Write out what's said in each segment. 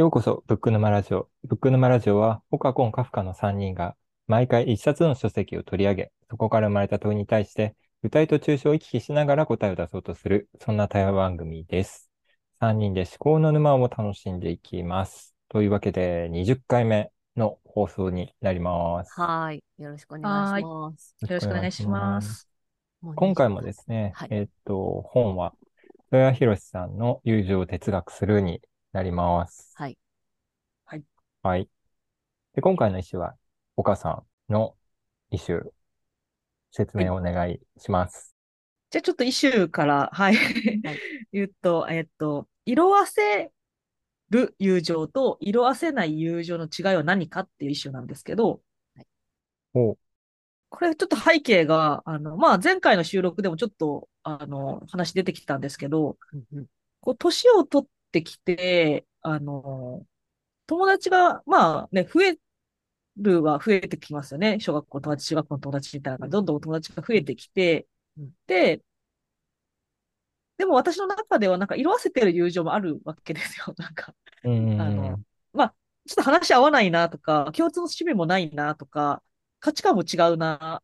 ようこそ、ブック沼ラジオ。ブック沼ラジオは、オカコン、カフカの3人が、毎回一冊の書籍を取り上げ、そこから生まれた問いに対して、具体と抽象を行き来しながら答えを出そうとする、そんな対話番組です。3人で思考の沼を楽しんでいきます。というわけで、20回目の放送になります。はい。よろしくお願いします。よろしくお願いします。今回もですね、はい、えっと、本は、豊谷博さんの友情を哲学するになります。はい。はい。はい。で、今回の一首は、岡さんの一首、説明をお願いします。じゃあちょっと一首から、はい、はい、言うと、えっと、色あせる友情と色あせない友情の違いは何かっていう一首なんですけど、はい、おこれちょっと背景が、あの、まあ、前回の収録でもちょっと、あの、話出てきたんですけど、うんうん、こう、年を取ってきて、あの、友達が、まあね、増えるは増えてきますよね。小学校の友達、中学校の友達みたいなどんどん友達が増えてきて、で、でも私の中ではなんか色あせてる友情もあるわけですよ。なんか、あの、まあ、ちょっと話合わないなとか、共通の趣味もないなとか、価値観も違うな。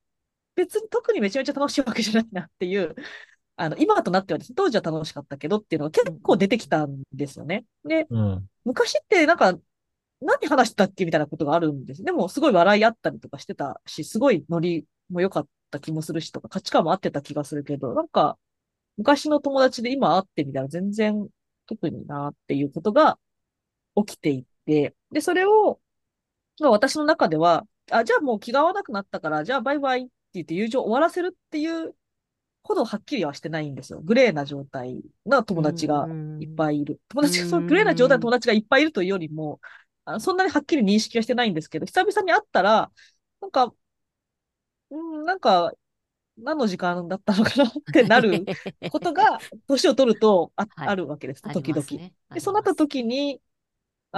別に特にめちゃめちゃ楽しいわけじゃないなっていう、あの、今となってはですね、当時は楽しかったけどっていうのが結構出てきたんですよね。で、うん、昔ってなんか、何話したっけみたいなことがあるんです。でも、すごい笑い合ったりとかしてたし、すごいノリも良かった気もするしとか、価値観も合ってた気がするけど、なんか、昔の友達で今会ってみたら全然特になっていうことが起きていて、で、それを、まあ、私の中では、あ、じゃあもう気が合わなくなったから、じゃあバイバイって言って友情終わらせるっていうほどはっきりはしてないんですよ。グレーな状態の友達がいっぱいいる。友達が、そのグレーな状態の友達がいっぱいいるというよりも、あそんなにはっきり認識はしてないんですけど、久々に会ったら、なんか、うん、なんか、何の時間だったのかなってなる ことが、年を取るとあはい、あるわけです、時々。ね、でそうなった時に、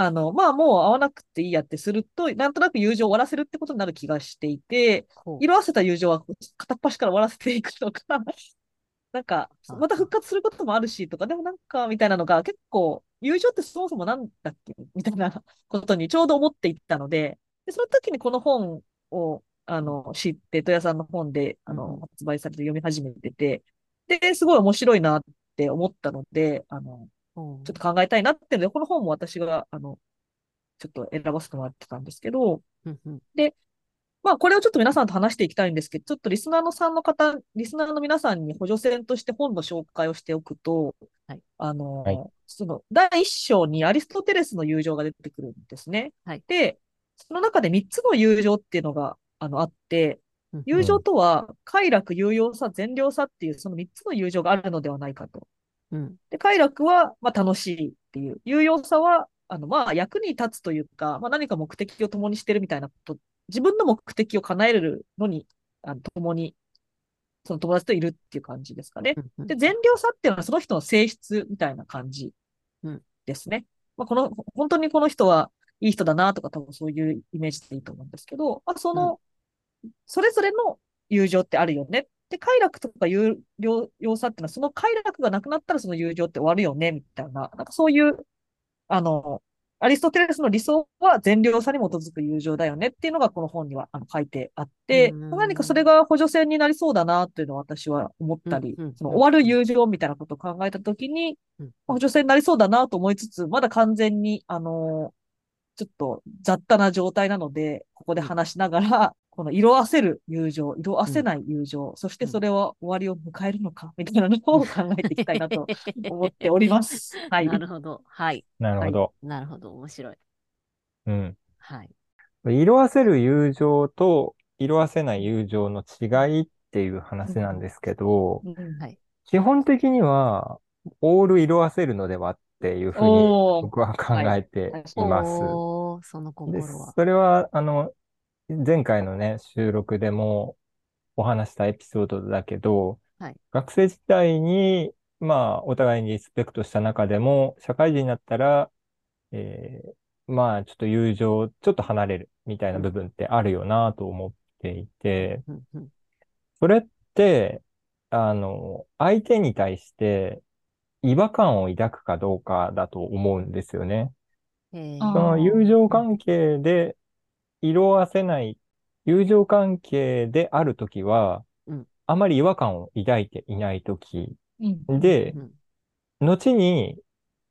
あの、まあもう会わなくていいやってすると、なんとなく友情を終わらせるってことになる気がしていて、色あせた友情は片っ端から終わらせていくのか、なんか、また復活することもあるし、とか、でもなんか、みたいなのが結構、友情ってそもそもなんだっけみたいなことにちょうど思っていったので、でその時にこの本を、あの、知って、戸谷さんの本で、あの、発売されて読み始めてて、で、すごい面白いなって思ったので、あの、ちょっと考えたいなっていうので、この本も私が、あの、ちょっと選ばせてもらってたんですけど、で、まあ、これをちょっと皆さんと話していきたいんですけど、ちょっとリスナーのさんの方、リスナーの皆さんに補助線として本の紹介をしておくと、はい、あの、はい、その、第一章にアリストテレスの友情が出てくるんですね。はい、で、その中で三つの友情っていうのが、あの、あって、友情とは、快楽、有用さ、善良さっていう、その三つの友情があるのではないかと。うん、で、快楽は、まあ、楽しいっていう。有用さは、あの、まあ、役に立つというか、まあ、何か目的を共にしてるみたいなこと自分の目的を叶えるのに、あの共に、その友達といるっていう感じですかね。で、善良さっていうのはその人の性質みたいな感じですね。まあ、この、本当にこの人はいい人だなとか多分そういうイメージでいいと思うんですけど、まあ、その、それぞれの友情ってあるよね。で、快楽とか有用さっていうのは、その快楽がなくなったらその友情って終わるよね、みたいな、なんかそういう、あの、アリストテレスの理想は善良さに基づく友情だよねっていうのがこの本にはあの書いてあって、何かそれが補助線になりそうだなっていうのを私は思ったり、その終わる友情みたいなことを考えたときに、補助線になりそうだなと思いつつ、まだ完全に、あのちょっと雑多な状態なので、ここで話しながら、この色あせる友情、色あせない友情、うん、そしてそれは終わりを迎えるのか、みたいなのを考えていきたいなと思っております。はい。なるほど。はい。なるほど。なるほど。面白い。うん。はい。色あせる友情と色あせない友情の違いっていう話なんですけど、うんうん、はい、基本的には、オール色あせるのではっていうふうに僕は考えています。はい、その心は。それは、あの、前回のね、収録でもお話したエピソードだけど、はい、学生時代に、まあ、お互いにリスペクトした中でも、社会人になったら、えー、まあ、ちょっと友情、ちょっと離れるみたいな部分ってあるよなと思っていて、それって、あの、相手に対して違和感を抱くかどうかだと思うんですよね。その友情関係で色あせない、友情関係であるときは、うん。あまり違和感を抱いていないときうん。でう、ん。後に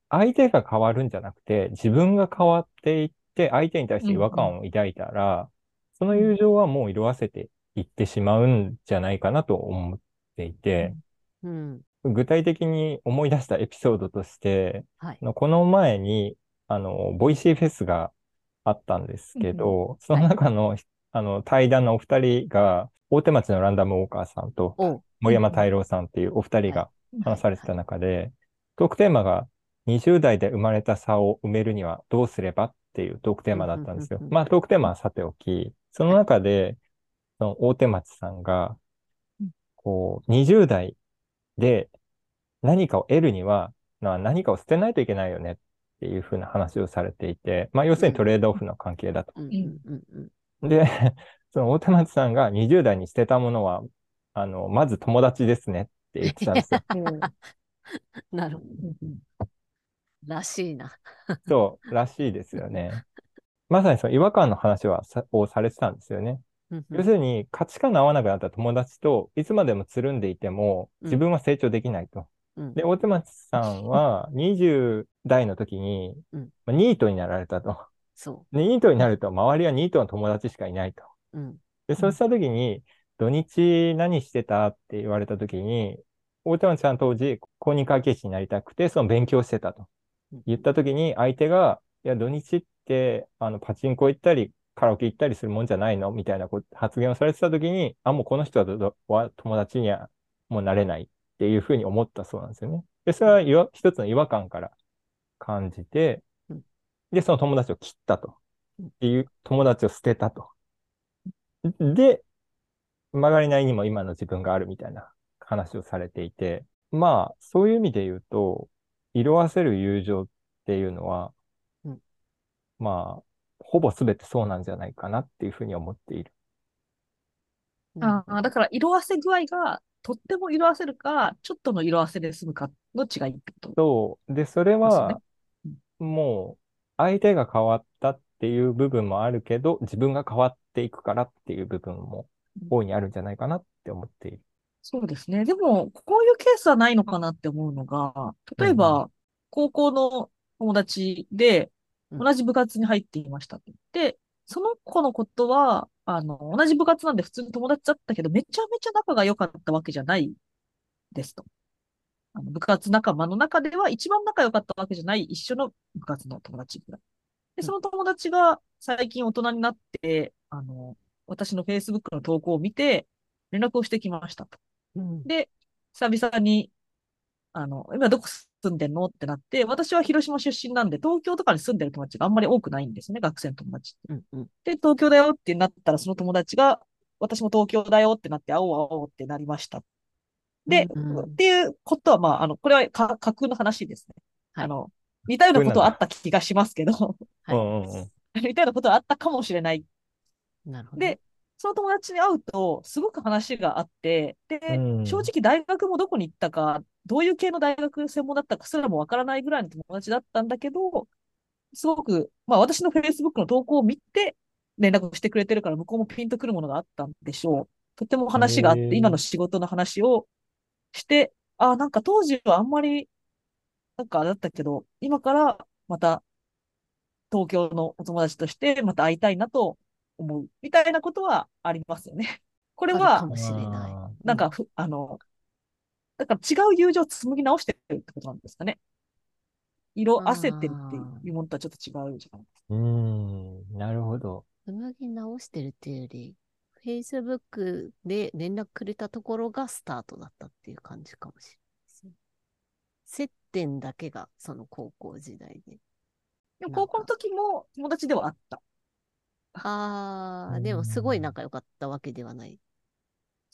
相手が変わるんじゃなくて、自分が変わっていって、相手に対して違和感を抱いたら、その友情はもう色あせていってしまうんじゃないかなと思っていて、うん。具体的に思い出したエピソードとして、はい。この前に、あの、 Voicy フェスがあったんですけど、その中の、あの、対談のお二人が、大手町のランダムウォーカーさんと。森山太郎さんっていうお二人がうん話されてた中で、トークテーマが20代で生まれた差を埋めるにはどうすればっていうトークテーマだったんですよ。うんうんうん。うん。まあトークテーマはさておき、その中で、その大手町さんがうん、こう、20代で何かを得るには、な何かを捨てないといけないよねっていうふうな話をされていて、まあ要するにトレードオフの関係だと。で、その大手町さんが20代に捨てたものは、あの、まず友達ですねって言ってたんですよ。なるほど。らしいな。そう、らしいですよね。まさにその違和感の話はさをされてたんですよね。要するに価値観の合わなくなった友達といつまでもつるんでいてもうん自分は成長できないと。うんで、大手町さんは20代の時に、うんまあニートになられたと。そでニートになると周りはニートの友達しかいないと。う。うん。で、そうした時に、土日何してたって言われた時に、大手町さん当時公認会計士になりたくて、その勉強してたと。言ったときに相手が、いや、土日って、あの、パチンコ行ったり、カラオケ行ったりするもんじゃないの？みたいなこ発言をされてたときに、あ、もうこの人は友達にはもうなれないっていうふうに思ったそうなんですよね。で、それは一つの違和感から感じてうん、で、その友達を切ったとうん。っていう、友達を捨てたと。で、曲がりないにも今の自分があるみたいな話をされていて、まあ、そういう意味で言うと、色あせる友情っていうのは、うんまあ、ほぼ全てそうなんじゃないかなっていうふうに思っている。ああ、だから色あせ具合が、とっても色あせるか、ちょっとの色あせで済むかの違いってこと？そう。で、それはね。、もう、相手が変わったっていう部分もあるけど、自分が変わっていくからっていう部分も大いにあるんじゃないかなって思っている。そうですね。でも、こういうケースはないのかなって思うのが、例えうんば、高校の友達で、うん同じ部活に入っていましたと。で、その子のことは、あの、同じ部活なんで普通に友達だったけど、めちゃめちゃ仲が良かったわけじゃないですと。あの部活仲間の中では一番仲良かったわけじゃない一緒の部活の友達ぐらい。で、その友達が最近大人になって、あの、私の Facebook の投稿を見て、連絡をしてきましたと。うん。で、久々に、あの、今どこ住んでんの？ってなって、私は広島出身なんで、東京とかに住んでる友達があんまり多くないんですね、学生の友達って。うんうん。で、東京だよってなったら、その友達が、私も東京だよってなって、会おう会おうってなりました。で、うんっていうことは、まあ、あの、これはか架空の話ですね。はいあの、似たようなことはあった気がしますけど、はいうんうんうん。似たようなことはあったかもしれないなるほど。で、その友達に会うと、すごく話があって、で、うん正直大学もどこに行ったか、どういう系の大学専門だったかすらもわからないぐらいの友達だったんだけど、すごく、まあ私の Facebook の投稿を見て連絡してくれてるから、向こうもピンとくるものがあったんでしょう。とても話があって、今の仕事の話をして、あ、なんか当時はあんまり、なんかだったけど、今からまた東京のお友達としてまた会いたいなと思う。みたいなことはありますよね。これはも、しれななんかふ、あの、だから違う友情を紡ぎ直してるってことなんですかね。色あせてるっていうものとはちょっと違うじゃないですか。ーうーん、なるほど。紡ぎ直してるっていうより、Facebook で連絡くれたところがスタートだったっていう感じかもしれないですね。接点だけがその高校時代で。でも高校の時も友達ではあった。ああ、でもすごい仲良かったわけではない。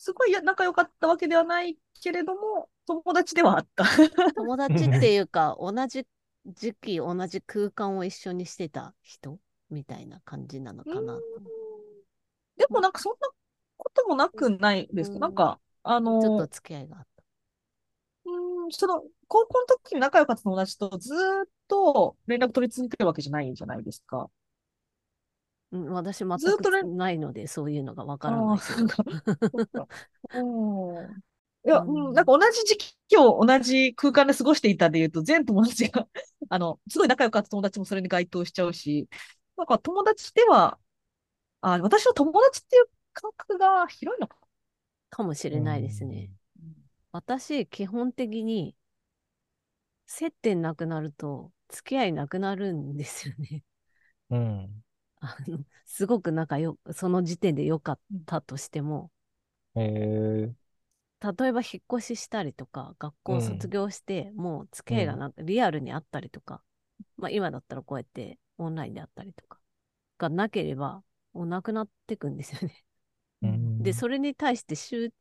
すごい仲良かったわけではないけれども、友達ではあった。友達っていうか、同じ時期、同じ空間を一緒にしてた人？みたいな感じなのかなと。でもなんかそんなこともなくないですか、うんなんか、あのちょっと付き合いがあった。うん、その、高校の時に仲良かった友達とずーっと連絡取り続けるわけじゃないんじゃないですか。うん、私全くないので、そういうのがわからない いや、うん、なんか同じ時期を同じ空間で過ごしていたで言うと、全友達が あの、すごい仲良かった友達もそれに該当しちゃうし、なんか友達では、あ、私は友達っていう感覚が広いのか。かもしれないですね。私、基本的に、接点なくなると、付き合いなくなるんですよね。うん。あの、すごく仲良、その時点で良かったとしても、へえ。例えば引っ越ししたりとか、学校卒業して、もう付き合いがなんかリアルにあったりとか、まあ今だったらこうやってオンラインであったりとか、がなければ、もうなくなっていくんですよね。で、それに対して執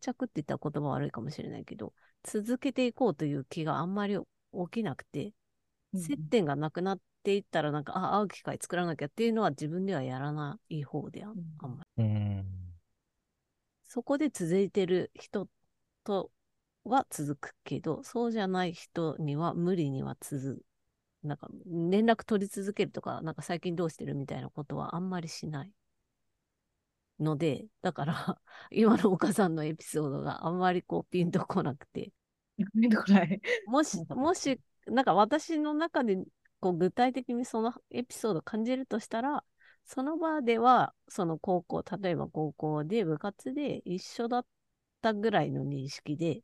着って言ったら言葉悪いかもしれないけど、続けていこうという気があんまり起きなくて、接点がなくなっていったら、なんか、あ、会う機会作らなきゃっていうのは自分ではやらない方であ,、んまり。そこで続いてる人とは続くけど、そうじゃない人には無理には続なんか連絡取り続けるとか、なんか最近どうしてるみたいなことはあんまりしないので、だから 今の岡さんのエピソードがあんまりこうピンとこなくて。ピンとこない。もし、もし、なんか私の中でこう具体的にそのエピソードを感じるとしたら、その場では、その高校、例えば高校で部活で一緒だったぐらいの認識で、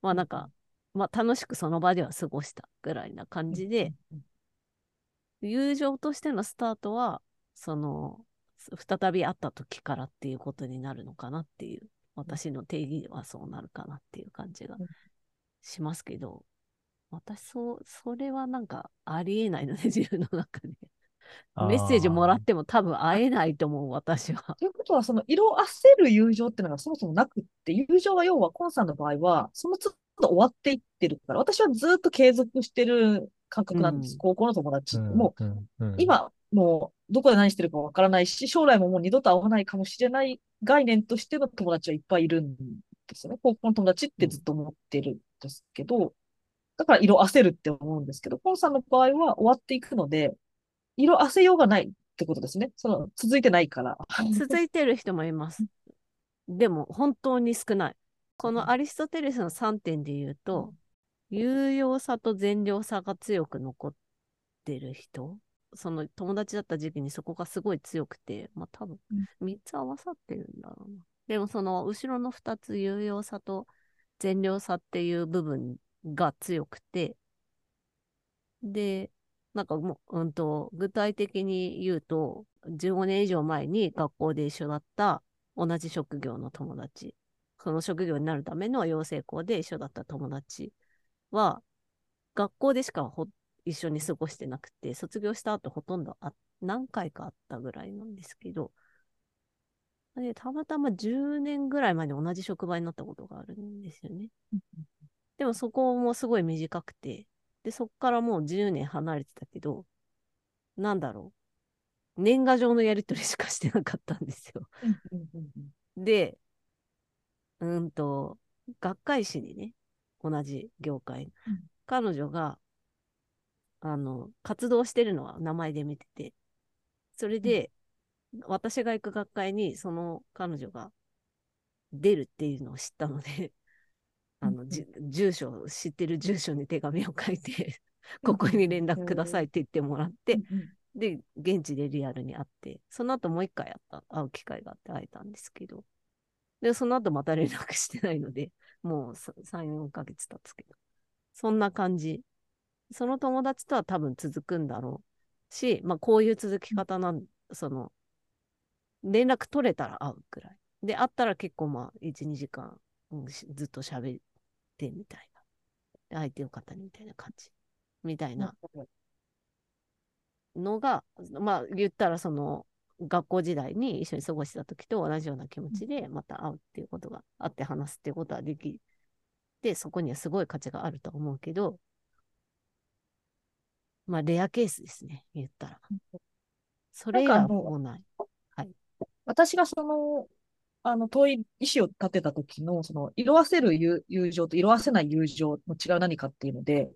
まあなんか、まあ楽しくその場では過ごしたぐらいな感じで、友情としてのスタートは、その、再び会った時からっていうことになるのかなっていう、私の定義はそうなるかなっていう感じがしますけど、私、そう、それはなんかありえないので、自分の中で。メッセージもらっても多分会えないと思う、私は。ということは、その色あせる友情っていうのがそもそもなくって、友情は要は、コンさんの場合は、その都度終わっていってるから、私はずっと継続してる感覚なんです。うん、高校の友達。うん、もう、うん、今、もう、どこで何してるかわからないし、将来ももう二度と会わないかもしれない概念としての友達はいっぱいいるんですよね。高校の友達ってずっと思ってるんですけど、だから色あせるって思うんですけど、コンさんの場合は終わっていくので、色あせようがないってことですね。その、続いてないから。続いてる人もいます。でも、本当に少ない。このアリストテレスの3点で言うと、有用さと善良さが強く残ってる人、その友達だった時期にそこがすごい強くて、まあ多分3つ合わさってるんだろうな。でもその後ろの2つ有用さと善良さっていう部分が強くて、で、なんかもう、うんと、具体的に言うと、15年以上前に学校で一緒だった同じ職業の友達、その職業になるための養成校で一緒だった友達は、学校でしかほ一緒に過ごしてなくて、卒業した後ほとんどあ何回かあったぐらいなんですけど、でたまたま10年ぐらい前に同じ職場になったことがあるんですよね。でもそこもすごい短くて、で、そこからもう10年離れてたけど、なんだろう。年賀状のやり取りしかしてなかったんですよ。で、うんと、学会誌にね、同じ業界、うん、彼女が、あの、活動してるのは名前で見てて、それで、うん、私が行く学会にその彼女が出るっていうのを知ったのであの、住所、知ってる住所に手紙を書いて ここに連絡くださいって言ってもらって、で、現地でリアルに会って、その後もう一回やった、会う機会があって会えたんですけど、で、その後また連絡してないので、もう3、4ヶ月経つけど、そんな感じ。その友達とは多分続くんだろうし、まあこういう続き方なん、その、連絡取れたら会うくらい。で、会ったら結構まあ1、2時間、うん、ずっと喋ってみたいな。相手よかったねみたいな感じ。みたいなのが、まあ言ったらその学校時代に一緒に過ごした時と同じような気持ちでまた会うっていうことがあって話すっていうことはできて、そこにはすごい価値があると思うけど、まあレアケースですね、言ったら。それがもうない。はい。私がそのあの、遠い意思を立てた時の、その、色あせる友情と色あせない友情の違いは何かっていうので、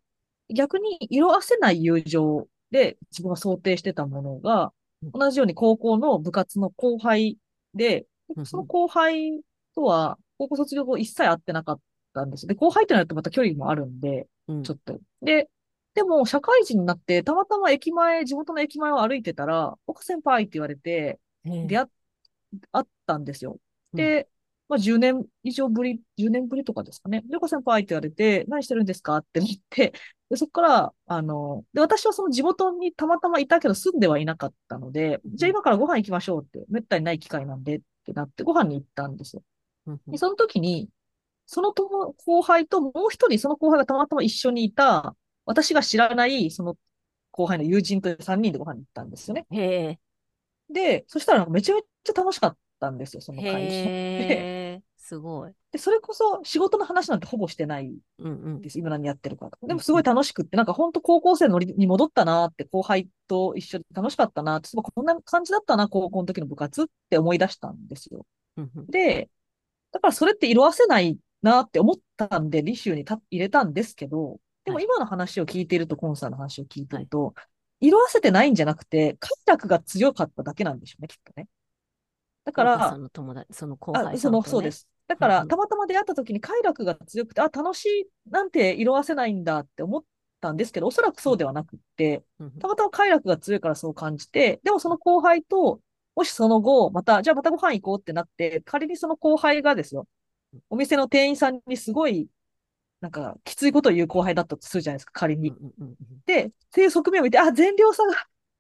逆に色あせない友情で自分が想定してたものが、同じように高校の部活の後輩で、その後輩とは高校卒業後一切会ってなかったんです。で、後輩ってなるとまた距離もあるんで、ちょっと。で、でも、社会人になって、たまたま駅前、地元の駅前を歩いてたら、岡先輩って言われて、出会ったんですよ。で、まあ、10年以上ぶり、10年ぶりとかですかね。で、岡先輩って言われて、何してるんですかって言って、で、そこから、あの、で、私はその地元にたまたまいたけど住んではいなかったので、じゃあ今からご飯行きましょうって、めったにない機会なんでってなってご飯に行ったんですよ。で、その時に、その後輩ともう一人その後輩がたまたま一緒にいた、私が知らないその後輩の友人と3人でご飯に行ったんですよね。へで、そしたらめちゃめちゃ楽しかったんですよ、その会社。へすごい。で、それこそ仕事の話なんてほぼしてないです。うんうん、今何やってるかとか。でもすごい楽しくって、なんか本当高校生のに戻ったなって、後輩と一緒で楽しかったなって、こんな感じだったな、高校の時の部活って思い出したんですよ。うんうん、で、だからそれって色あせないなって思ったんで、履修に入れたんですけど、でも今の話を聞いていると、コンサーの話を聞いてると、はい、色あせてないんじゃなくて、快楽が強かっただけなんでしょうね、きっとね。だから、その友達、その後輩ね、その、そうです。だから、たまたま出会った時に快楽が強くて、あ、楽しいなんて色あせないんだって思ったんですけど、おそらくそうではなくって、たまたま快楽が強いからそう感じて、でもその後輩と、もしその後、また、じゃあまたご飯行こうってなって、仮にその後輩がですよ、お店の店員さんにすごい、なんか、きついことを言う後輩だったとするじゃないですか、仮に。で、っていう側面を見て、あ、善良さが、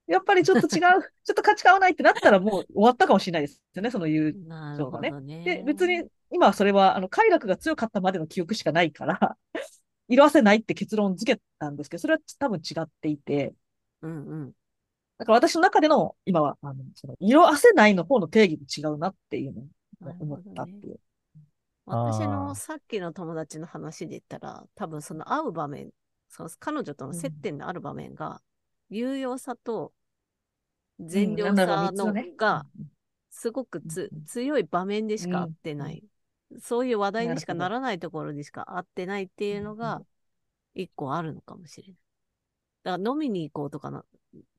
やっぱりちょっと違う、ちょっと価値観合わないってなったらもう終わったかもしれないですよね、その友情がね。ねで、別に、今はそれは、あの、快楽が強かったまでの記憶しかないから 色あせないって結論付けたんですけど、それは多分違っていて。うんうん。だから私の中での、今は、あの、その色あせないの方の定義も違うなっていうのを思ったっていう。私のさっきの友達の話で言ったら、多分その会う場面、その彼女との接点のある場面が、有用さと善良さのが、すごくつ、強い場面でしか会ってない、そういう話題にしかならないところでしか会ってないっていうのが、一個あるのかもしれない。だから飲みに行こうとかなっ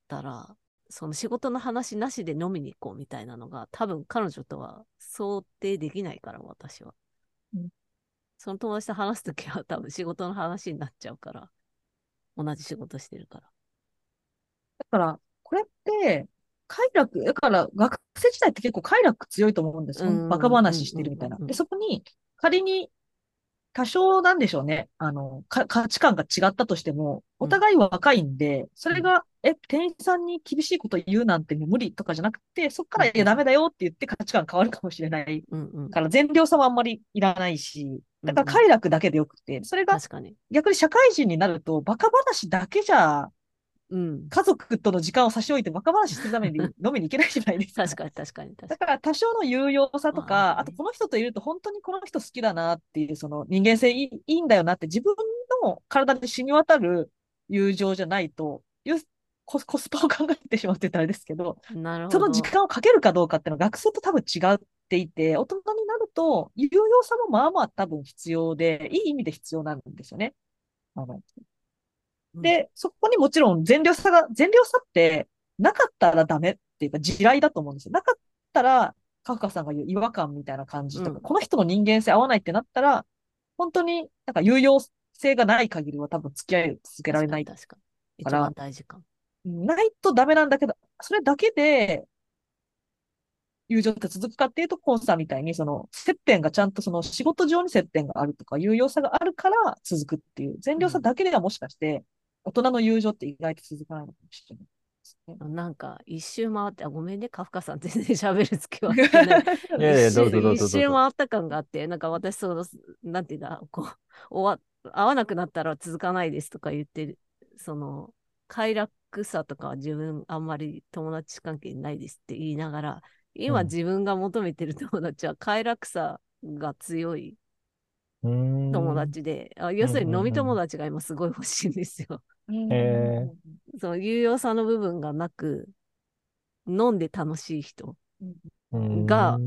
たら、その仕事の話なしで飲みに行こうみたいなのが、多分彼女とは想定できないから、私は。その友達と話すときは多分仕事の話になっちゃうから。同じ仕事してるから。だから、これって、快楽、だから学生時代って結構快楽強いと思うんですよ。バカ話してるみたいな。で、そこに仮に多少なんでしょうね。あの、価値観が違ったとしても、お互い若いんで、うん、それが、え、店員さんに厳しいこと言うなんて無理とかじゃなくて、そっから、いや、ダメだよって言って価値観変わるかもしれない。うんうん、から、善良さもあんまりいらないし、だから快楽だけでよくて、それが、逆に社会人になると、バカ話だけじゃうん、家族との時間を差し置いて若話するために 飲みに行けないじゃないですか。確かに確かにだから多少の有用さとか、あとこの人といると本当にこの人好きだなっていうその人間性いいんだよなって自分の体で染み渡る友情じゃないと、ココスパを考えてしまうってたらあれですけど、なるほどその時間をかけるかどうかっていうのは学生と多分違っていて、大人になると有用さもまあまあ多分必要で、いい意味で必要なんですよね。あので、そこにもちろん善良さが、善良さってなかったらダメっていうか地雷だと思うんですよ。なかったら、カフカさんが言う違和感みたいな感じとか、うん、この人の人間性合わないってなったら、本当になんか有用性がない限りは多分付き合いを続けられないから。確かに。一番大事か。ないとダメなんだけど、それだけで友情って続くかっていうと、コンさんみたいに、その、接点がちゃんとその仕事上に接点があるとか、有用さがあるから続くっていう、善良さだけではもしかして、大人の友情って意外と続かないのかもしれない。なんか一周回って、あごめんね、カフカさん全然喋るつきは一周回った感があって、なんか私、その、なんていうんだ、こう、終わ、会わなくなったら続かないですとか言ってる、その、快楽さとかは自分あんまり友達関係ないですって言いながら、今自分が求めてる友達は快楽さが強い友達で、あ要するに飲み友達が今すごい欲しいんですよ。えその有用さの部分がなく、飲んで楽しい人が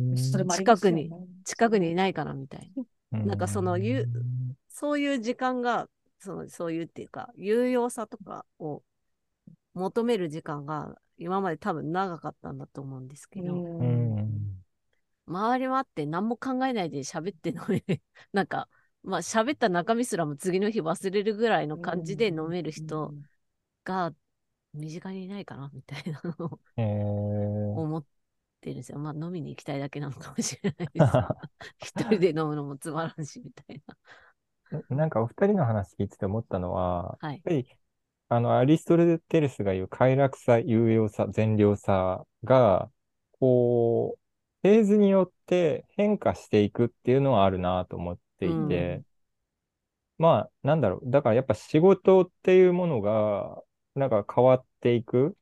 近くに、近くにいないからみたいな。なんかそのゆ、そういう時間がそのそういうっていうか、有用さとかを求める時間が今まで多分長かったんだと思うんですけど、周りはあって何も考えないで喋って飲める。なんか、まあ喋った中身すらも次の日忘れるぐらいの感じで飲める人が身近にいないかなみたいなのを 思ってるんですよ。まあ飲みに行きたいだけなのかもしれないです。一人で飲むのもつまらんしみたいな。なんかお二人の話聞いてて思ったのは、はい、やっぱりあのアリストテレスが言う快楽さ、有用さ、善良さが、こう、フェーズによって変化していくっていうのはあるなと思っていて、うん、まあ、なんだろう。だからやっぱ仕事っていうものが、なんか変わっていく。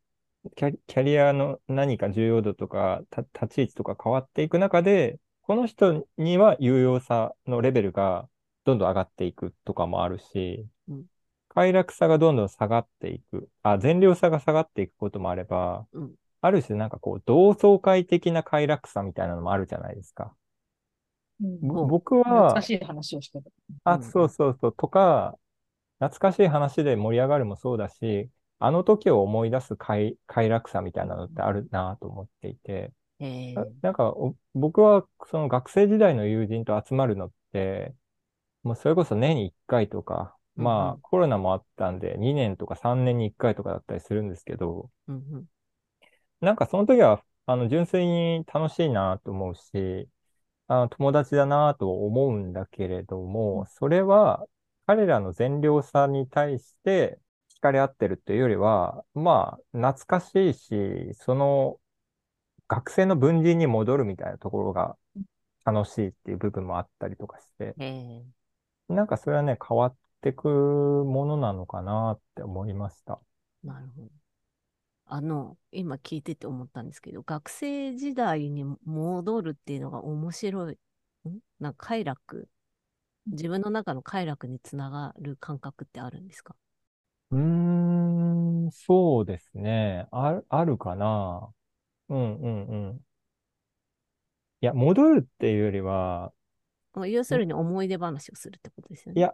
キャキャリアの何か重要度とか、立ち位置とか変わっていく中で、この人には有用さのレベルがどんどん上がっていくとかもあるし、うん、快楽さがどんどん下がっていく、あ、善良さが下がっていくこともあれば、うん、ある種なんかこう、同窓会的な快楽さみたいなのもあるじゃないですか。うん、僕は、懐かしい話をしてた。あ、そうそうそう、とか、懐かしい話で盛り上がるもそうだし、あの時を思い出す快快楽さみたいなのってあるなと思っていて、え。ー、なんか僕はその学生時代の友人と集まるのって、もうそれこそ年に1回とか、まあ、コロナもあったんで、2年とか3年に1回とかだったりするんですけど、うんうん、なんかその時は、あの、純粋に楽しいなと思うし、あの友達だなと思うんだけれども、それは彼らの善良さに対して惹かれ合ってるっていうよりは、まあ、懐かしいし、その学生の文人に戻るみたいなところが楽しいっていう部分もあったりとかして、えーなんかそれはね、変わってくものなのかなって思いました。なるほど。あの、今聞いてて思ったんですけど、学生時代に戻るっていうのが面白い。ん？なんか快楽、自分の中の快楽につながる感覚ってあるんですか？うーん、そうですね。ああるかな。うんうんうん。いや、戻るっていうよりは、要するに思い出話をするってことですよね。いや、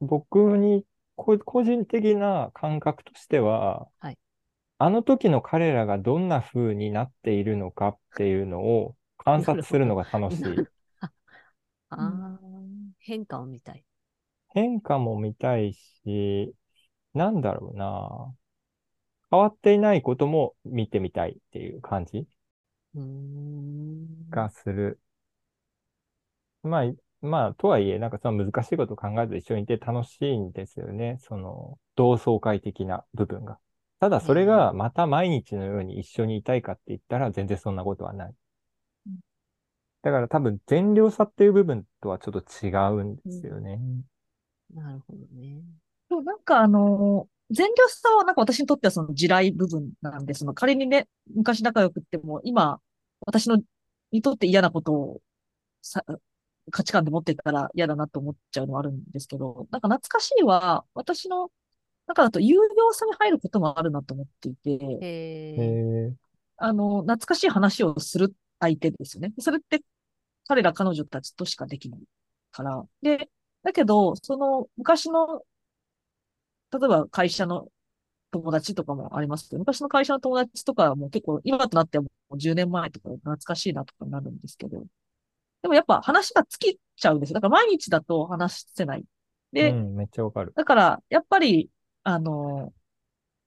僕に個人的な感覚としては、はい、あの時の彼らがどんな風になっているのかっていうのを観察するのが楽しい。ああ、変化を見たい。変化も見たいし、なんだろうな。変わっていないことも見てみたいっていう感じがする。まあ、まあ、とはいえ、なんかその難しいことを考えず一緒にいて楽しいんですよね。その、同窓会的な部分が。ただそれがまた毎日のように一緒にいたいかって言ったら全然そんなことはない。だから多分善良さっていう部分とはちょっと違うんですよね。うん、なるほどね。そう、なんかあの、善良さはなんか私にとってはその地雷部分なんで、その仮にね、昔仲良くっても今、私のにとって嫌なことをさ価値観で持ってたら嫌だなと思っちゃうのはあるんですけど、なんか懐かしいは、私の中だと有用さに入ることもあるなと思っていて、あの、懐かしい話をする相手ですよね。それって彼ら彼女たちとしかできないから。で、だけど、その昔の、例えば会社の友達とかもありますけど、昔の会社の友達とかも結構今となってはもう10年前とか懐かしいなとかになるんですけど、でもやっぱ話が尽きちゃうんですよ。だから毎日だと話せない。で、うん、めっちゃわかる。だから、やっぱり、あの、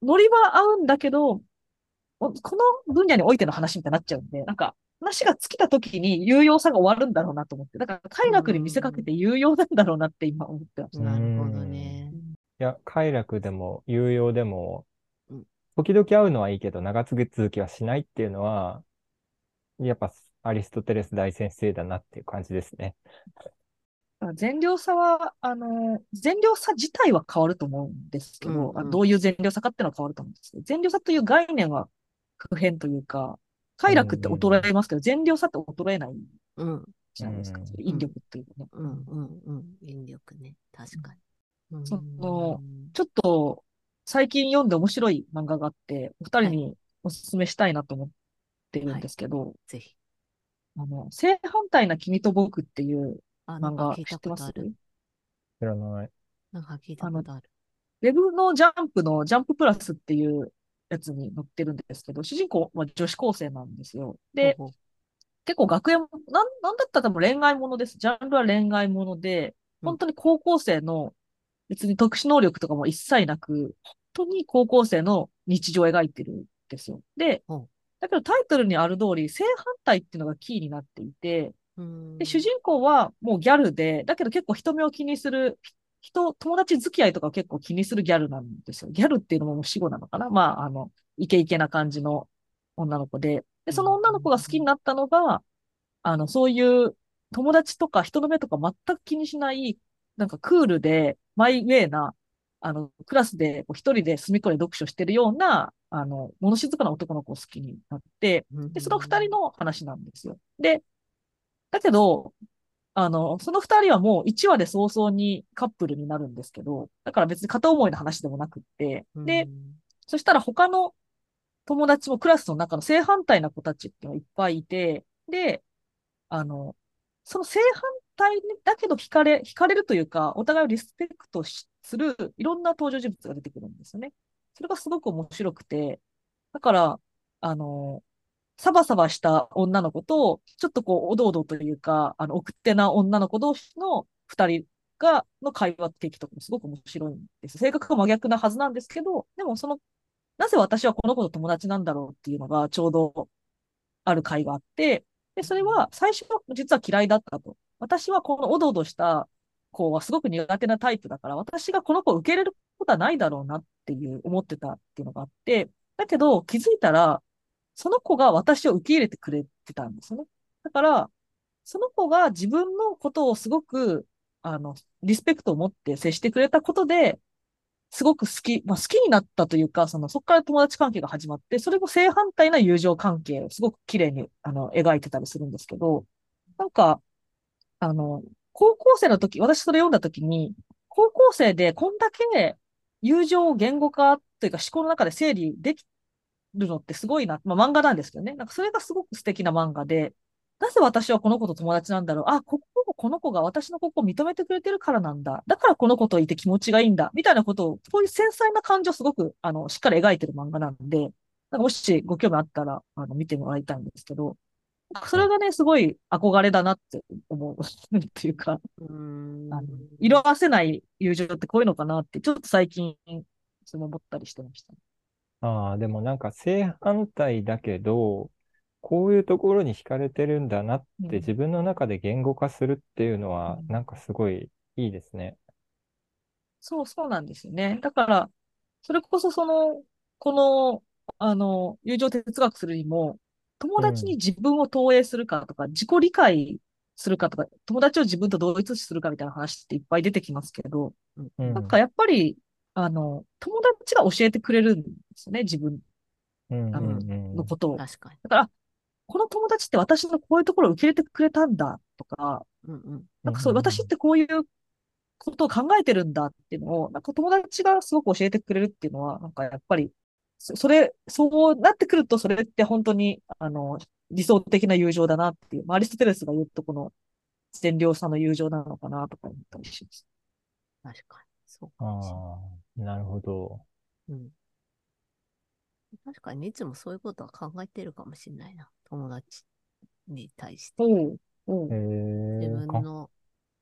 ノリは合うんだけど、この分野においての話みたいになっちゃうんで、なんか、話が尽きた時に有用さが終わるんだろうなと思って、だから快楽に見せかけて有用なんだろうなって今思ってました。なるほどね。いや、快楽でも有用でも、時々会うのはいいけど、長続きはしないっていうのは、やっぱアリストテレス大先生だなっていう感じですね。善良さは、あの、善良さ自体は変わると思うんですけど、うんうん、どういう善良さかっていうのは変わると思うんですけど、善良さという概念は普遍というか、快楽って衰えますけど、うんうん、善良さって衰えないじゃないですか。うん、引力というかね。うんうんうん。引力ね。確かに。その、ちょっと、最近読んで面白い漫画があって、お二人にお勧めしたいなと思ってるんですけど、はいはい、ぜひ。あの、正反対な君と僕っていう漫画知ってます？知らない。なんか聞いたことある？ウェブのジャンプのジャンププラスっていうやつに載ってるんですけど、主人公は女子高生なんですよ。で、ほうほう結構学園、なん、なんだったら多分恋愛ものです。ジャンルは恋愛もので、本当に高校生の別に特殊能力とかも一切なく、本当に高校生の日常を描いてるんですよ。で、だけどタイトルにある通り、正反対っていうのがキーになっていて、で主人公はもうギャルで、だけど結構人目を気にする、人、友達付き合いとか結構気にするギャルなんですよ。ギャルっていうのももう死語なのかなまあ、あの、イケイケな感じの女の子で。で、その女の子が好きになったのが、あの、そういう友達とか人の目とか全く気にしない、なんかクールで、マイウェイな、あの、クラスで一人で隅っこで読書してるような、あの、物静かな男の子を好きになって、で、その二人の話なんですよ。で、だけど、あの、その二人はもう1話で早々にカップルになるんですけど、だから別に片思いの話でもなくって、で、そしたら他の友達もクラスの中の正反対な子たちっていうのがいっぱいいて、で、あの、その正反対だけど惹かれ、惹かれるというか、お互いをリスペクトするいろんな登場人物が出てくるんですよね。それがすごく面白くて、だから、あの、サバサバした女の子と、ちょっとこう、おどおどというか、あの、奥手な女の子同士の二人が、の会話劇とかもすごく面白いんです。性格が真逆なはずなんですけど、でもその、なぜ私はこの子と友達なんだろうっていうのがちょうどある会があって、で、それは最初は実は嫌いだったと。私はこのおどおどした子はすごく苦手なタイプだから、私がこの子を受け入れることはないだろうなっていう思ってたっていうのがあって、だけど気づいたら、その子が私を受け入れてくれてたんですね。だから、その子が自分のことをすごく、あの、リスペクトを持って接してくれたことで、すごく好き、まあ、好きになったというか、その、そこから友達関係が始まって、それも正反対な友情関係をすごく綺麗に、あの、描いてたりするんですけど、なんか、あの、高校生の時、私それ読んだ時に、高校生でこんだけ友情を言語化というか思考の中で整理できるのってすごいな。まあ漫画なんですけどね。なんかそれがすごく素敵な漫画で、なぜ私はこの子と友達なんだろうあ、こここの子が私のここを認めてくれてるからなんだ。だからこの子といて気持ちがいいんだ。みたいなことを、こういう繊細な感情をすごく、あの、しっかり描いてる漫画なんで、なんかもしご興味あったら、あの、見てもらいたいんですけど、それがね、すごい憧れだなって思うっていうか、うんあの色あせない友情ってこういうのかなって、ちょっと最近、その思ったりしてました、ああ、でもなんか正反対だけど、こういうところに惹かれてるんだなって自分の中で言語化するっていうのは、なんかすごいいいですね。そう、そうなんですよね。だから、それこそその、この、あの、友情哲学するにも、友達に自分を投影するかとか、自己理解するかとか、友達を自分と同一視するかみたいな話っていっぱい出てきますけど、うん、なんかやっぱり、あの、友達が教えてくれるんですよね、自分、あの、のことを。確かに。だから、この友達って私のこういうところを受け入れてくれたんだとか、うんうん、なんかそう、私ってこういうことを考えてるんだっていうのを、なんか友達がすごく教えてくれるっていうのは、なんかやっぱり、それ、そうなってくると、それって本当に、あの、理想的な友情だなっていう、まあ、アリストテレスが言うとこの善良さの友情なのかなとか思ったりします。確かに。そうかああ、なるほど。うん。確かに、いつもそういうことは考えてるかもしれないな。友達に対して。うんうん、自分の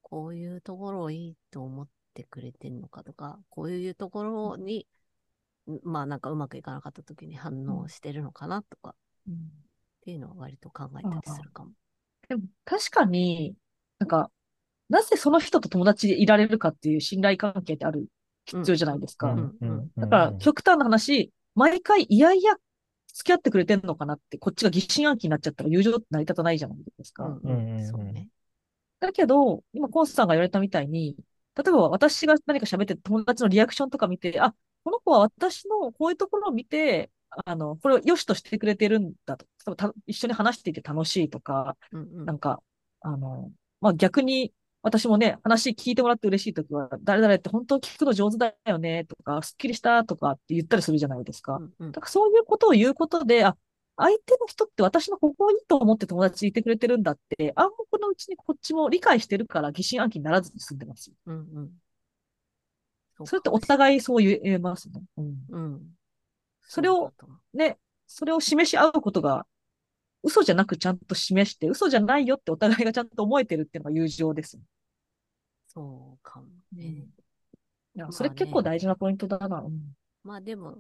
こういうところをいいと思ってくれてるのかとか、こういうところに、まあなんかうまくいかなかった時に反応してるのかなとか、うん、っていうのは割と考えたりするかも。でも確かに、なんか、なぜその人と友達でいられるかっていう信頼関係ってある必要じゃないですか。だから極端な話、毎回いやいや付き合ってくれてんのかなって、こっちが疑心暗鬼になっちゃったら友情って成り立たないじゃないですか。うんそうね。だけど、今、コンスさんが言われたみたいに、例えば私が何か喋って友達のリアクションとか見て、あ、この子は私のこういうところを見て、あの、これを良しとしてくれてるんだと。一緒に話していて楽しいとか、うんうん、なんか、あの、まあ、逆に私もね、話聞いてもらって嬉しいときは、誰々って本当聞くの上手だよね、とか、すっきりしたとかって言ったりするじゃないですか。うんうん、だからそういうことを言うことで、あ、相手の人って私のここいいと思って友達いてくれてるんだって、暗黙のうちにこっちも理解してるから疑心暗鬼にならずに済んでますよ。うんうん、それってお互いそう言えますね。うん。うん、それを、ね、それを示し合うことが、嘘じゃなくちゃんと示して、嘘じゃないよってお互いがちゃんと思えてるっていうのが友情です。そうかもね。いや、それ結構大事なポイントだな。うん、まあでも、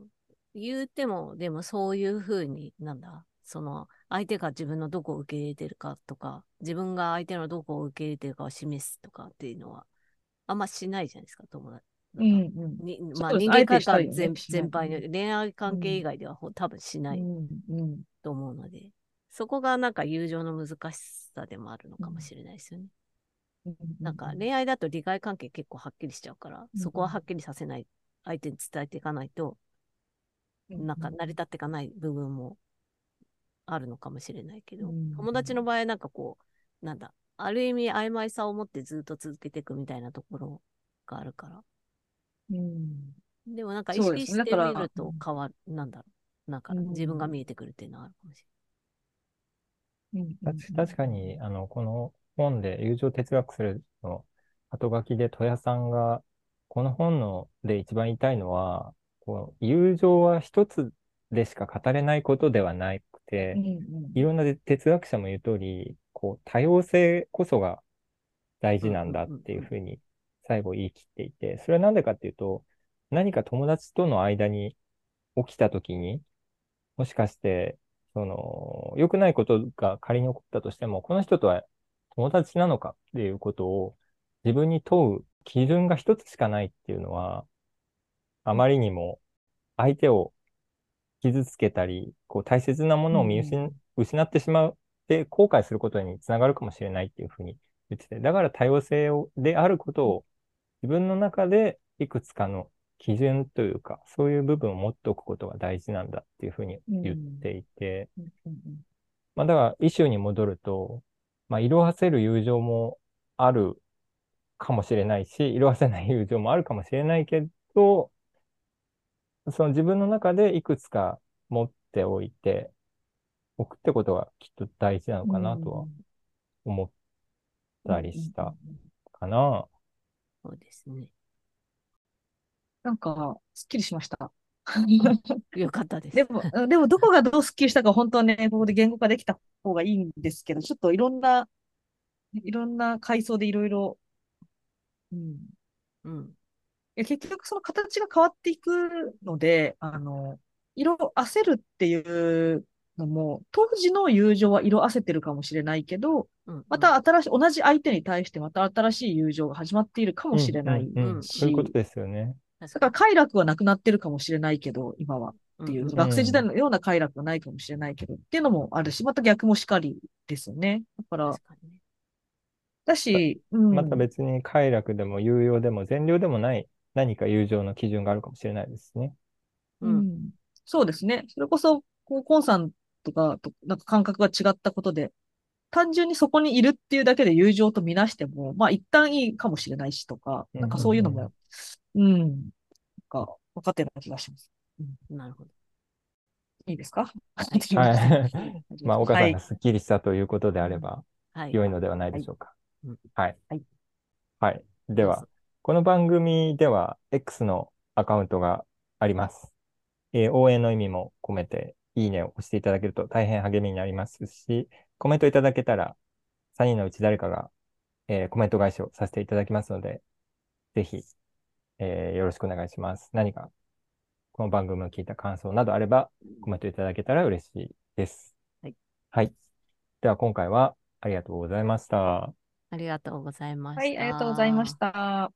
言うても、でもそういうふうに、なんだ、その、相手が自分のどこを受け入れてるかとか、自分が相手のどこを受け入れてるかを示すとかっていうのは、あんましないじゃないですか、友達。うんうん。にまあ、人間関係全,、全般の恋愛関係以外では、うん、多分しない。と思うので、そこがなんか友情の難しさでもあるのかもしれないですよね。うん、なんか恋愛だと利害関係結構はっきりしちゃうから、そこははっきりさせない、相手に伝えていかないと、なんか成り立っていかない部分もあるのかもしれないけど、友達の場合なんかこう、なんだ、ある意味曖昧さを持ってずっと続けていくみたいなところがあるから。うん、でもなんか意識してみると変わる、なんだろう。なんか自分が見えてくるっていうのはあるかもしれない。確かに、あの、この本で友情哲学するの後書きで戸谷さんが、この本ので一番言いたいのは、こう友情は一つでしか語れないことではなくて、うんうん、いろんな哲学者も言う通り、こう多様性こそが大事なんだっていうふうに最後言い切っていて、それは何でかっていうと、何か友達との間に起きたときに、もしかして、その、良くないことが仮に起こったとしても、この人とは友達なのかっていうことを自分に問う基準が一つしかないっていうのは、あまりにも相手を傷つけたり、こう大切なものを見失,、うん、失ってしまって後悔することにつながるかもしれないっていうふうに言ってて、だから多様性をであることを自分の中でいくつかの基準というか、そういう部分を持っておくことが大事なんだっていうふうに言っていて、まあだからイシューに戻ると、まあ色褪せる友情もあるかもしれないし、色褪せない友情もあるかもしれないけど、その自分の中でいくつか持っておいておくってことがきっと大事なのかなとは思ったりしたかな。そうですね。なんか、すっきりしました。よかったです。でも、でもどこがどうすっきりしたか本当はね、ここで言語化できた方がいいんですけど、ちょっといろんな、いろんな階層でいろいろ、うん。うん。いや結局その形が変わっていくので、あの、色あせるっていうのも、当時の友情は色あせてるかもしれないけど、うんうん、また新しい、同じ相手に対してまた新しい友情が始まっているかもしれないし、うんうんうん、そういうことですよね。だから快楽はなくなってるかもしれないけど、今は。っていう、うん、学生時代のような快楽はないかもしれないけど、っていうのもあるし、また逆もしかりですよね。だから、だし、うん、また別に快楽でも有用でも善良でもない何か友情の基準があるかもしれないですね。うん。そうですね。それこそ、こう、コンさんとかと、なんか感覚が違ったことで、単純にそこにいるっていうだけで友情とみなしても、まあ一旦いいかもしれないしとか、なんかそういうのも、うん、うん、なんか分かってる気がします。うん、なるほど。いいですか？はい。まあ、岡さんがスッキリしたということであれば、はい、良いのではないでしょうか。はい。はい。はい。では、この番組では X のアカウントがあります。えー、応援の意味も込めて、いいねを押していただけると大変励みになりますし、コメントいただけたら、3人のうち誰かが、えー、コメント返しをさせていただきますので、ぜひ、えー、よろしくお願いします。何か、この番組を聞いた感想などあれば、コメントいただけたら嬉しいです。はい。はい。では、今回はありがとうございました。ありがとうございました。はい、ありがとうございました。